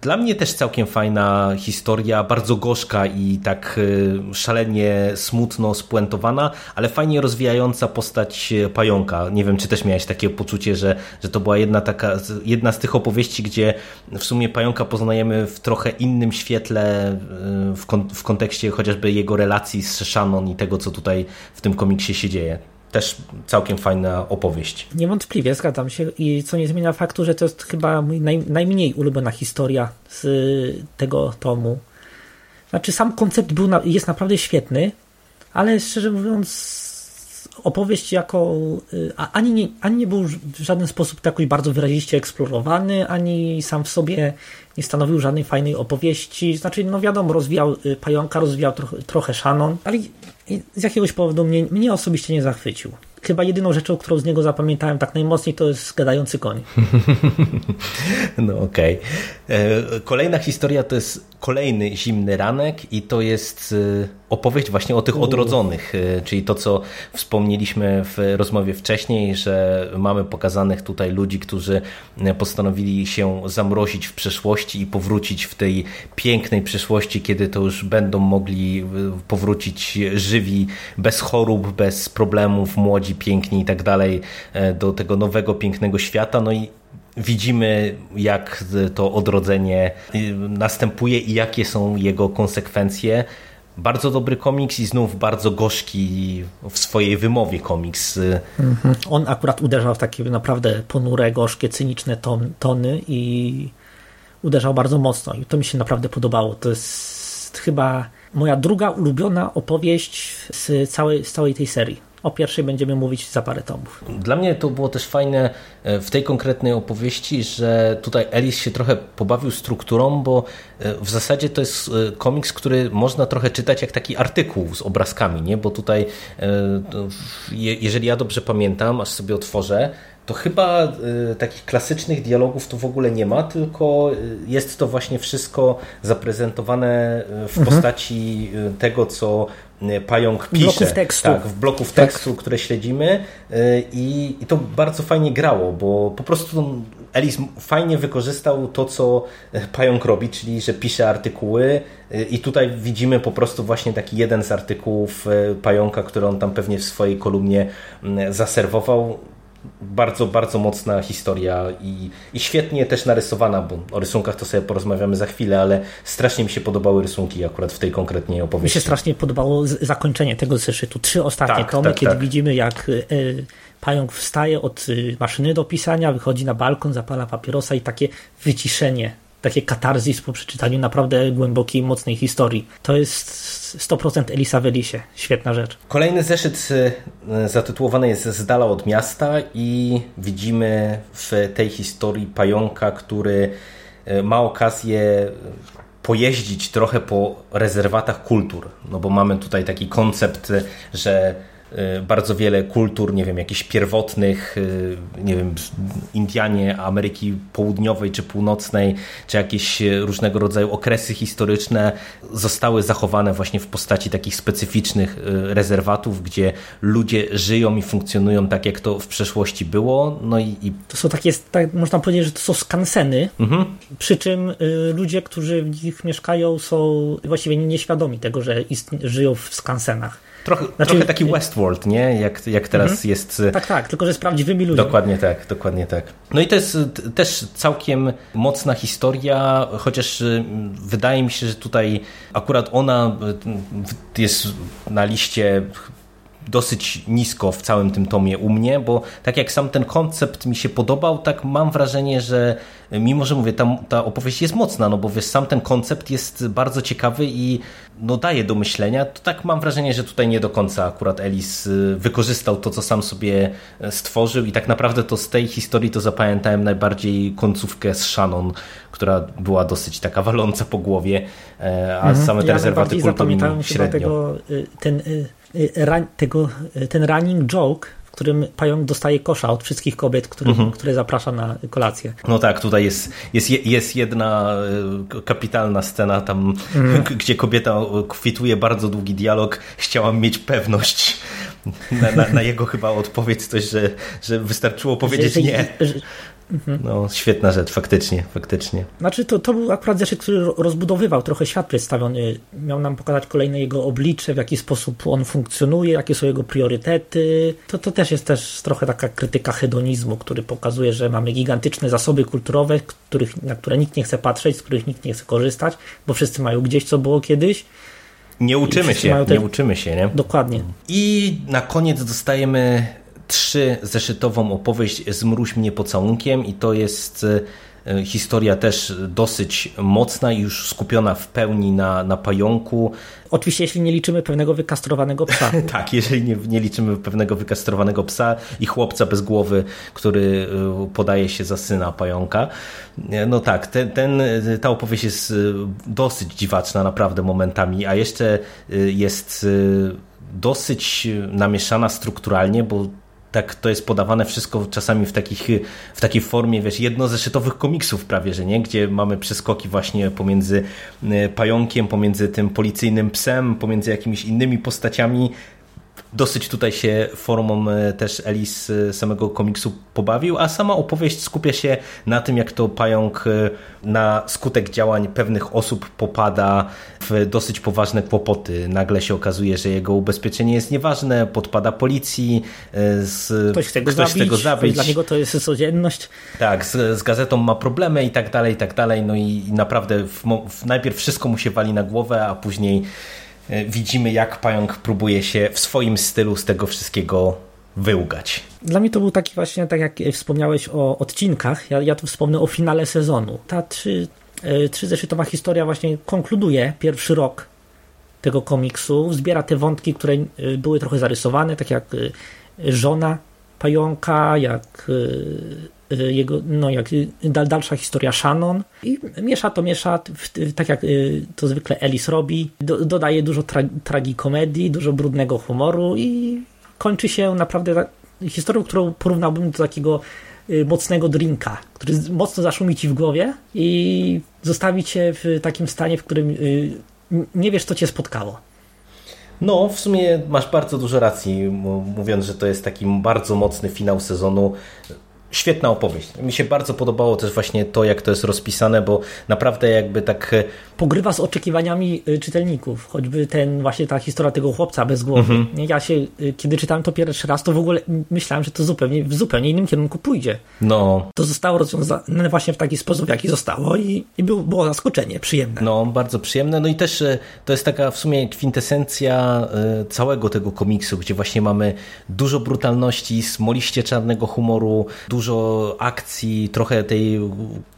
dla mnie też całkiem fajna historia, bardzo gorzka i tak y, szalenie smutno spuentowana, ale fajnie rozwijająca postać pająka. Nie wiem, czy też miałeś takie poczucie, że, że to była jedna, taka, jedna z tych opowieści, gdzie w sumie pająka poznajemy w trochę innym świetle y, w, kon w kontekście chociażby jego relacji z Shannon i tego, co tutaj w tym komiksie się dzieje też całkiem fajna opowieść. Niewątpliwie, zgadzam się i co nie zmienia faktu, że to jest chyba naj, najmniej ulubiona historia z tego tomu. Znaczy sam koncept był na, jest naprawdę świetny, ale szczerze mówiąc opowieść jako ani nie, ani nie był w żaden sposób jakoś bardzo wyraziście eksplorowany, ani sam w sobie nie stanowił żadnej fajnej opowieści. Znaczy, no wiadomo, rozwijał y, Pająka, rozwijał trochę, trochę Shannon, ale z jakiegoś powodu mnie, mnie osobiście nie zachwycił. Chyba jedyną rzeczą, którą z niego zapamiętałem tak najmocniej, to jest gadający koń. No okej. Okay. E, kolejna historia to jest kolejny zimny ranek i to jest e, opowieść właśnie o tych odrodzonych, e, czyli to, co wspomnieliśmy w rozmowie wcześniej, że mamy pokazanych tutaj ludzi, którzy postanowili się zamrozić w przeszłości i powrócić w tej pięknej przyszłości, kiedy to już będą mogli powrócić żywi, bez chorób, bez problemów, młodzi, piękni i tak dalej, do tego nowego, pięknego świata. No i widzimy, jak to odrodzenie y, następuje i jakie są jego konsekwencje. Bardzo dobry komiks i znów bardzo gorzki w swojej wymowie komiks. Mhm. On akurat uderzał w takie naprawdę ponure, gorzkie, cyniczne ton, tony i uderzał bardzo mocno i to mi się naprawdę podobało. To jest chyba moja druga ulubiona opowieść z całej, z całej tej serii. O pierwszej będziemy mówić za parę tomów. Dla mnie to było też fajne e, w tej konkretnej opowieści, że tutaj Ellis się trochę pobawił strukturą, bo e, w zasadzie to jest e, komiks, który można trochę czytać jak taki artykuł z obrazkami, nie? bo tutaj, jeżeli ja dobrze pamiętam, aż sobie otworzę, to chyba y, takich klasycznych dialogów tu w ogóle nie ma, tylko jest to właśnie wszystko zaprezentowane w mhm. postaci tego, co pająk pisze. Bloków tekstu. Tak, w bloków tak. tekstu, które śledzimy i, i to bardzo fajnie grało, bo po prostu Elis fajnie wykorzystał to, co pająk robi, czyli że pisze artykuły i tutaj widzimy po prostu właśnie taki jeden z artykułów pająka, który on tam pewnie w swojej kolumnie zaserwował bardzo, bardzo mocna historia i, i świetnie też narysowana, bo o rysunkach to sobie porozmawiamy za chwilę, ale strasznie mi się podobały rysunki akurat w tej konkretnej opowieści. Mi się strasznie podobało zakończenie tego zeszytu. Trzy ostatnie tak, tomy, tak, kiedy tak. widzimy jak y, pająk wstaje od y, maszyny do pisania, wychodzi na balkon, zapala papierosa i takie wyciszenie takie katarzis po przeczytaniu naprawdę głębokiej, mocnej historii. To jest 100% Elisa Velisie. Świetna rzecz. Kolejny zeszyt e, zatytułowany jest Z dala od miasta i widzimy w tej historii pająka, który e, ma okazję pojeździć trochę po rezerwatach kultur. No bo mamy tutaj taki koncept, że y, bardzo wiele kultur, nie wiem, jakichś pierwotnych, y, nie wiem, Indianie Ameryki Południowej czy Północnej, czy jakieś różnego rodzaju okresy historyczne zostały zachowane właśnie w postaci takich specyficznych y, rezerwatów, gdzie ludzie żyją i funkcjonują tak, jak to w przeszłości było. No i, i... To są takie, tak, można powiedzieć, że to są skanseny, Mhm. przy czym y, ludzie, którzy w nich mieszkają są właściwie nieświadomi tego, że żyją w skansenach. Trochę, Znaczy- trochę taki Westworld, nie? Jak, jak teraz jest... Tak, tak, tylko że z prawdziwymi ludźmi. Dokładnie tak, dokładnie tak. No i to jest też całkiem mocna historia, chociaż y, wydaje mi się, że tutaj akurat ona w- jest na liście dosyć nisko w całym tym tomie u mnie, bo tak jak sam ten koncept mi się podobał, tak mam wrażenie, że mimo, że mówię, ta, ta opowieść jest mocna, no bo wiesz, sam ten koncept jest bardzo ciekawy i no daje do myślenia, to tak mam wrażenie, że tutaj nie do końca akurat Ellis y, wykorzystał to, co sam sobie e, stworzył i tak naprawdę to z tej historii to zapamiętałem najbardziej końcówkę z Shannon, która była dosyć taka waląca po głowie, e, a same te ja rezerwaty najbardziej kultu mi zapamiętałem chyba średnio. tego, ten, tego, y, ten running joke, w którym pająk dostaje kosza od wszystkich kobiet, który, Mhm. które zaprasza na kolację. No tak, tutaj jest, jest, je- jest jedna e, kapitalna scena tam, Mhm. gdzie kobieta kwituje bardzo długi dialog. Chciałam mieć pewność. Na, na, na jego chyba odpowiedź coś, że, że wystarczyło powiedzieć Że- że- nie. że- No, świetna rzecz, faktycznie, faktycznie. Znaczy, to, to był akurat zeszyt, który ro- rozbudowywał trochę świat przedstawiony. Miał nam pokazać kolejne jego oblicze, w jaki sposób on funkcjonuje, jakie są jego priorytety. To, to też jest też trochę taka krytyka hedonizmu, który pokazuje, że mamy gigantyczne zasoby kulturowe, których, na które nikt nie chce patrzeć, z których nikt nie chce korzystać, bo wszyscy mają gdzieś, co było kiedyś. Nie uczymy się, te- nie uczymy się, nie? Dokładnie. I na koniec dostajemy trzy zeszytową opowieść Zmruź mnie pocałunkiem i to jest e, historia też dosyć mocna i już skupiona w pełni na, na pająku. Oczywiście, jeśli nie liczymy pewnego wykastrowanego psa. Tak, jeżeli nie, nie liczymy pewnego wykastrowanego psa i chłopca bez głowy, który e, podaje się za syna pająka. E, No tak, ten, ten, ta opowieść jest e, dosyć dziwaczna naprawdę momentami, a jeszcze e, jest e, dosyć namieszana strukturalnie, bo tak to jest podawane wszystko czasami w, takich, w takiej formie, wiesz, jednozeszytowych komiksów prawie, że nie? Gdzie mamy przeskoki właśnie pomiędzy e, pająkiem, pomiędzy tym policyjnym psem, pomiędzy jakimiś innymi postaciami. Dosyć tutaj się formą e, też Elis e, samego komiksu pobawił, a sama opowieść skupia się na tym, jak to pająk e, na skutek działań pewnych osób popada w dosyć poważne kłopoty. Nagle się okazuje, że jego ubezpieczenie jest nieważne, podpada policji, z, Ktoś chce go ktoś zabić, chce go zabić. dla niego to jest codzienność. Tak, z, z gazetą ma problemy i tak dalej, i tak dalej. No i, i naprawdę w, w, najpierw wszystko mu się wali na głowę, a później widzimy, jak pająk próbuje się w swoim stylu z tego wszystkiego wyłgać. Dla mnie to był taki właśnie, tak jak wspomniałeś o odcinkach, ja, ja tu wspomnę o finale sezonu. Ta trzy, e, trzy zeszytowa historia właśnie konkluduje pierwszy rok tego komiksu, zbiera te wątki, które e, były trochę zarysowane, tak jak e, żona pająka, jak e, e, jego, no jak dal, dalsza historia Shannon i miesza to, miesza, tak jak e, to zwykle Ellis robi, do, dodaje dużo tra, tragikomedii, dużo brudnego humoru i kończy się naprawdę historią, którą porównałbym do takiego y, mocnego drinka, który mocno zaszumi ci w głowie i zostawi cię w takim stanie, w którym y, nie wiesz, co cię spotkało. No, w sumie masz bardzo dużo racji, mówiąc, że to jest taki bardzo mocny finał sezonu. Świetna opowieść. Mi się bardzo podobało też właśnie to, jak to jest rozpisane, bo naprawdę jakby tak e, Pogrywa z oczekiwaniami y, czytelników, choćby ten właśnie ta historia tego chłopca bez głowy. Nie, Ja się, y, kiedy czytałem to pierwszy raz, to w ogóle myślałem, że to zupełnie, w zupełnie innym kierunku pójdzie. no, To zostało rozwiązane właśnie w taki sposób, jaki zostało i, i było, było zaskoczenie, przyjemne. No, bardzo przyjemne. No i też e, to jest taka w sumie kwintesencja e, całego tego komiksu, gdzie właśnie mamy dużo brutalności, smoliście czarnego humoru, dużo akcji, trochę tej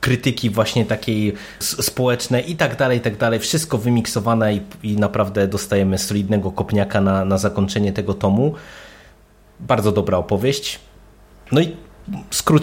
krytyki właśnie takiej społecznej i tak dalej, i tak dalej. Wszystko wymiksowane i, i naprawdę dostajemy solidnego kopniaka na, na zakończenie tego tomu. Bardzo dobra opowieść. No i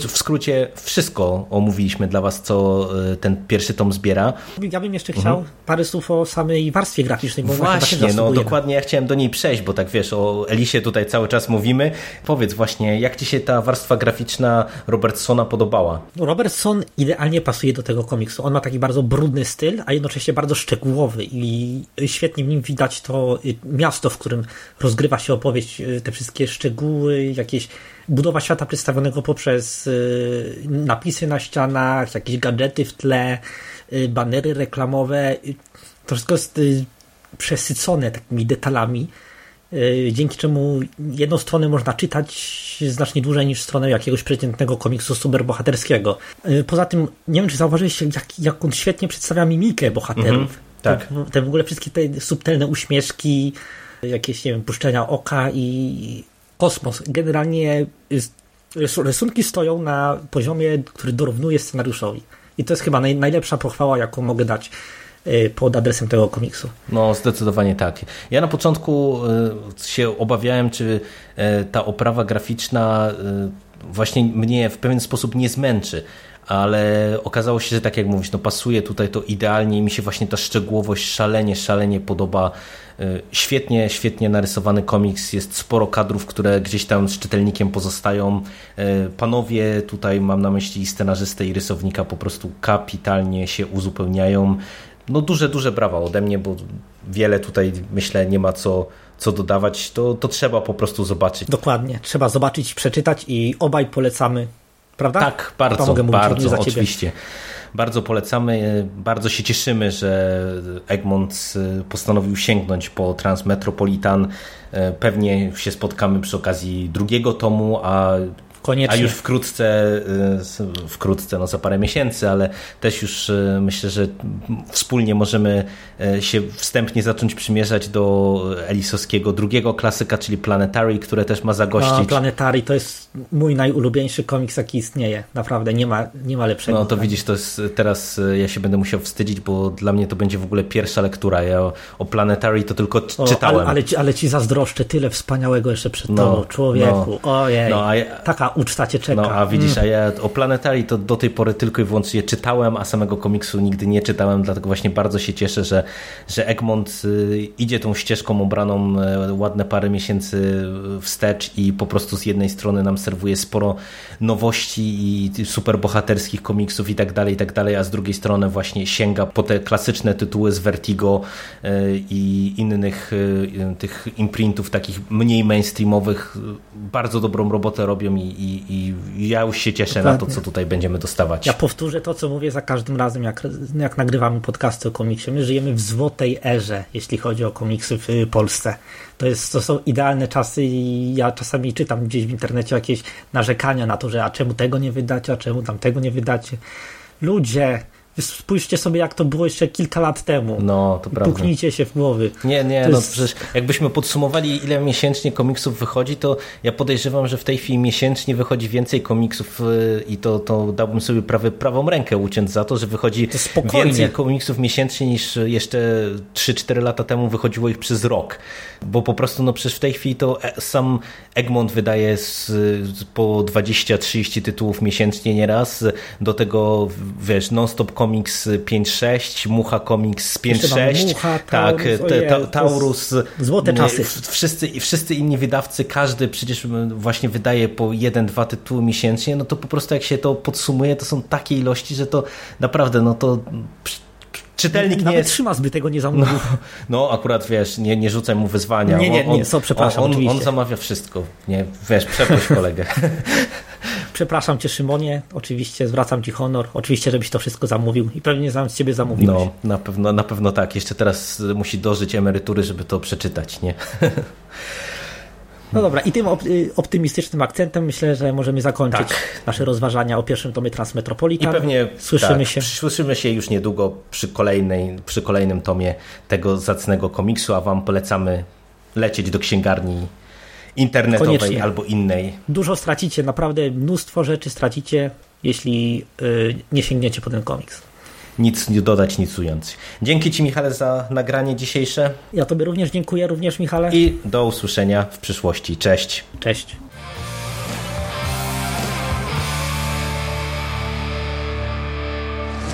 w skrócie wszystko omówiliśmy dla Was, co y, ten pierwszy tom zbiera. Ja bym jeszcze chciał parę słów o samej warstwie graficznej, bo Właśnie, no zasługuje. dokładnie ja chciałem do niej przejść, bo tak wiesz, o Elisie tutaj cały czas mówimy. Powiedz właśnie, jak Ci się ta warstwa graficzna Robertsona podobała? Robertson idealnie pasuje do tego komiksu. On ma taki bardzo brudny styl, a jednocześnie bardzo szczegółowy i świetnie w nim widać to y, miasto, w którym rozgrywa się opowieść, y, te wszystkie szczegóły, jakieś budowa świata przedstawionego poprzez y, napisy na ścianach, jakieś gadżety w tle, y, banery reklamowe. Y, To wszystko jest przesycone takimi detalami, dzięki czemu jedną stronę można czytać znacznie dłużej niż stronę jakiegoś przeciętnego komiksu superbohaterskiego. Poza tym, nie wiem czy zauważyliście, jak, jak on świetnie przedstawia mimikę bohaterów. tak. Te, te w ogóle wszystkie te subtelne uśmieszki, jakieś, nie wiem, puszczenia oka i kosmos. Generalnie rysunki stoją na poziomie, który dorównuje scenariuszowi. I to jest chyba naj, najlepsza pochwała, jaką mogę dać y, pod adresem tego komiksu. No, zdecydowanie tak. Ja na początku y, się obawiałem, czy y, ta oprawa graficzna właśnie mnie w pewien sposób nie zmęczy. Ale okazało się, że tak jak mówisz, no pasuje tutaj to idealnie i mi się właśnie ta szczegółowość szalenie, szalenie podoba. Y, Świetnie, świetnie narysowany komiks. Jest sporo kadrów, które gdzieś tam z czytelnikiem pozostają. Y, Panowie, tutaj mam na myśli scenarzystę i rysownika, po prostu kapitalnie się uzupełniają. No duże, duże brawa ode mnie, bo wiele tutaj myślę nie ma co, co dodawać. To, to trzeba po prostu zobaczyć. Dokładnie. Trzeba zobaczyć, przeczytać i obaj polecamy. Prawda? Tak, bardzo, mogę mówić bardzo, oczywiście. Bardzo polecamy, bardzo się cieszymy, że Egmont y, postanowił sięgnąć po Transmetropolitan. Y, Pewnie się spotkamy przy okazji drugiego tomu, a Koniecznie. A już wkrótce, y, wkrótce, no za parę miesięcy, ale też już y, myślę, że wspólnie możemy y, się wstępnie zacząć przymierzać do Elisowskiego drugiego klasyka, czyli Planetary, które też ma No, zagościć. Planetary to jest mój najulubieńszy komiks, jaki istnieje. Naprawdę, nie ma, nie ma lepszego. No to widzisz, to jest teraz ja się będę musiał wstydzić, bo dla mnie to będzie w ogóle pierwsza lektura. Ja o, o Planetary to tylko O, czytałem. Ale, ale, ci, ale ci zazdroszczę, tyle wspaniałego jeszcze przed No, tobą, człowieku. Ojej, No, ja- taka uczta cię czeka. No, a widzisz, Mm. a ja o Planetary to do tej pory tylko i wyłącznie czytałem, a samego komiksu nigdy nie czytałem, dlatego właśnie bardzo się cieszę, że, że Egmont y, idzie tą ścieżką obraną y, ładne parę miesięcy wstecz i po prostu z jednej strony nam serwuje sporo nowości i superbohaterskich komiksów i tak dalej, i tak dalej, a z drugiej strony właśnie sięga po te klasyczne tytuły z Vertigo y, i innych tych imprintów takich mniej mainstreamowych. Bardzo dobrą robotę robią i, i, i ja już się cieszę na to, Dokładnie. co tutaj będziemy dostawać. Ja powtórzę to, co mówię za każdym razem, jak, jak nagrywamy podcasty o komiksie. My żyjemy w złotej erze, jeśli chodzi o komiksy w y, Polsce. To, jest, to są idealne czasy i ja czasami czytam gdzieś w internecie jakieś narzekania na to, że a czemu tego nie wydacie, a czemu tamtego nie wydacie. Ludzie, spójrzcie sobie, jak to było jeszcze kilka lat temu. No, to prawda. Puknijcie się w głowy. Nie, nie, To no jest- przecież jakbyśmy podsumowali, ile miesięcznie komiksów wychodzi, to ja podejrzewam, że w tej chwili miesięcznie wychodzi więcej komiksów y, i to, to dałbym sobie prawie prawą rękę uciąć za to, że wychodzi To więcej komiksów miesięcznie niż jeszcze 3-4 lata temu wychodziło ich przez rok. Bo po prostu, no przecież w tej chwili to e- sam Egmont wydaje z, po 20-30 tytułów miesięcznie nieraz. Do tego, wiesz, Non-Stop Comics 5-6, Mucha Comics Jeszcze mamy 5-6. Mucha, tak, Taurus, ta, złote nie, czasy. Wszyscy, wszyscy inni wydawcy, każdy przecież właśnie wydaje po jeden, dwa tytuły miesięcznie, no to po prostu jak się to podsumuje, to są takie ilości, że to naprawdę, no to czytelnik nie Nawet jest... Szymas by tego nie zamówił. No akurat wiesz, nie, nie rzucaj mu wyzwania. Nie, nie, On- nie, co, przepraszam, on, on, on zamawia wszystko. Nie, wiesz, przeproś kolegę. Przepraszam cię, Szymonie. Oczywiście zwracam ci honor. Oczywiście, żebyś to wszystko zamówił i pewnie zamiast ciebie zamówiłeś. No, na pewno, na pewno tak. Jeszcze teraz y, musi dożyć emerytury, żeby to przeczytać, nie? No dobra, i tym y, optymistycznym akcentem myślę, że możemy zakończyć Tak. nasze rozważania o pierwszym tomie I Transmetropolitan. pewnie słyszymy tak, się. Słyszymy się już niedługo przy, kolejnej, przy kolejnym tomie tego zacnego komiksu, a wam polecamy lecieć do księgarni internetowej Koniecznie. albo innej. Dużo stracicie, naprawdę mnóstwo rzeczy stracicie, jeśli y, nie sięgniecie po ten komiks. Nic nie dodać, nic ująć. Dzięki Ci, Michale, za nagranie dzisiejsze. Ja Tobie również dziękuję, również, Michale. I do usłyszenia w przyszłości. Cześć. Cześć.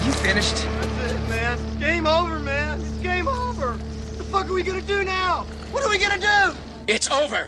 You finished? That's it, man. Game over, man. It's game over. What the fuck are we gonna do now? What are we gonna do? It's over.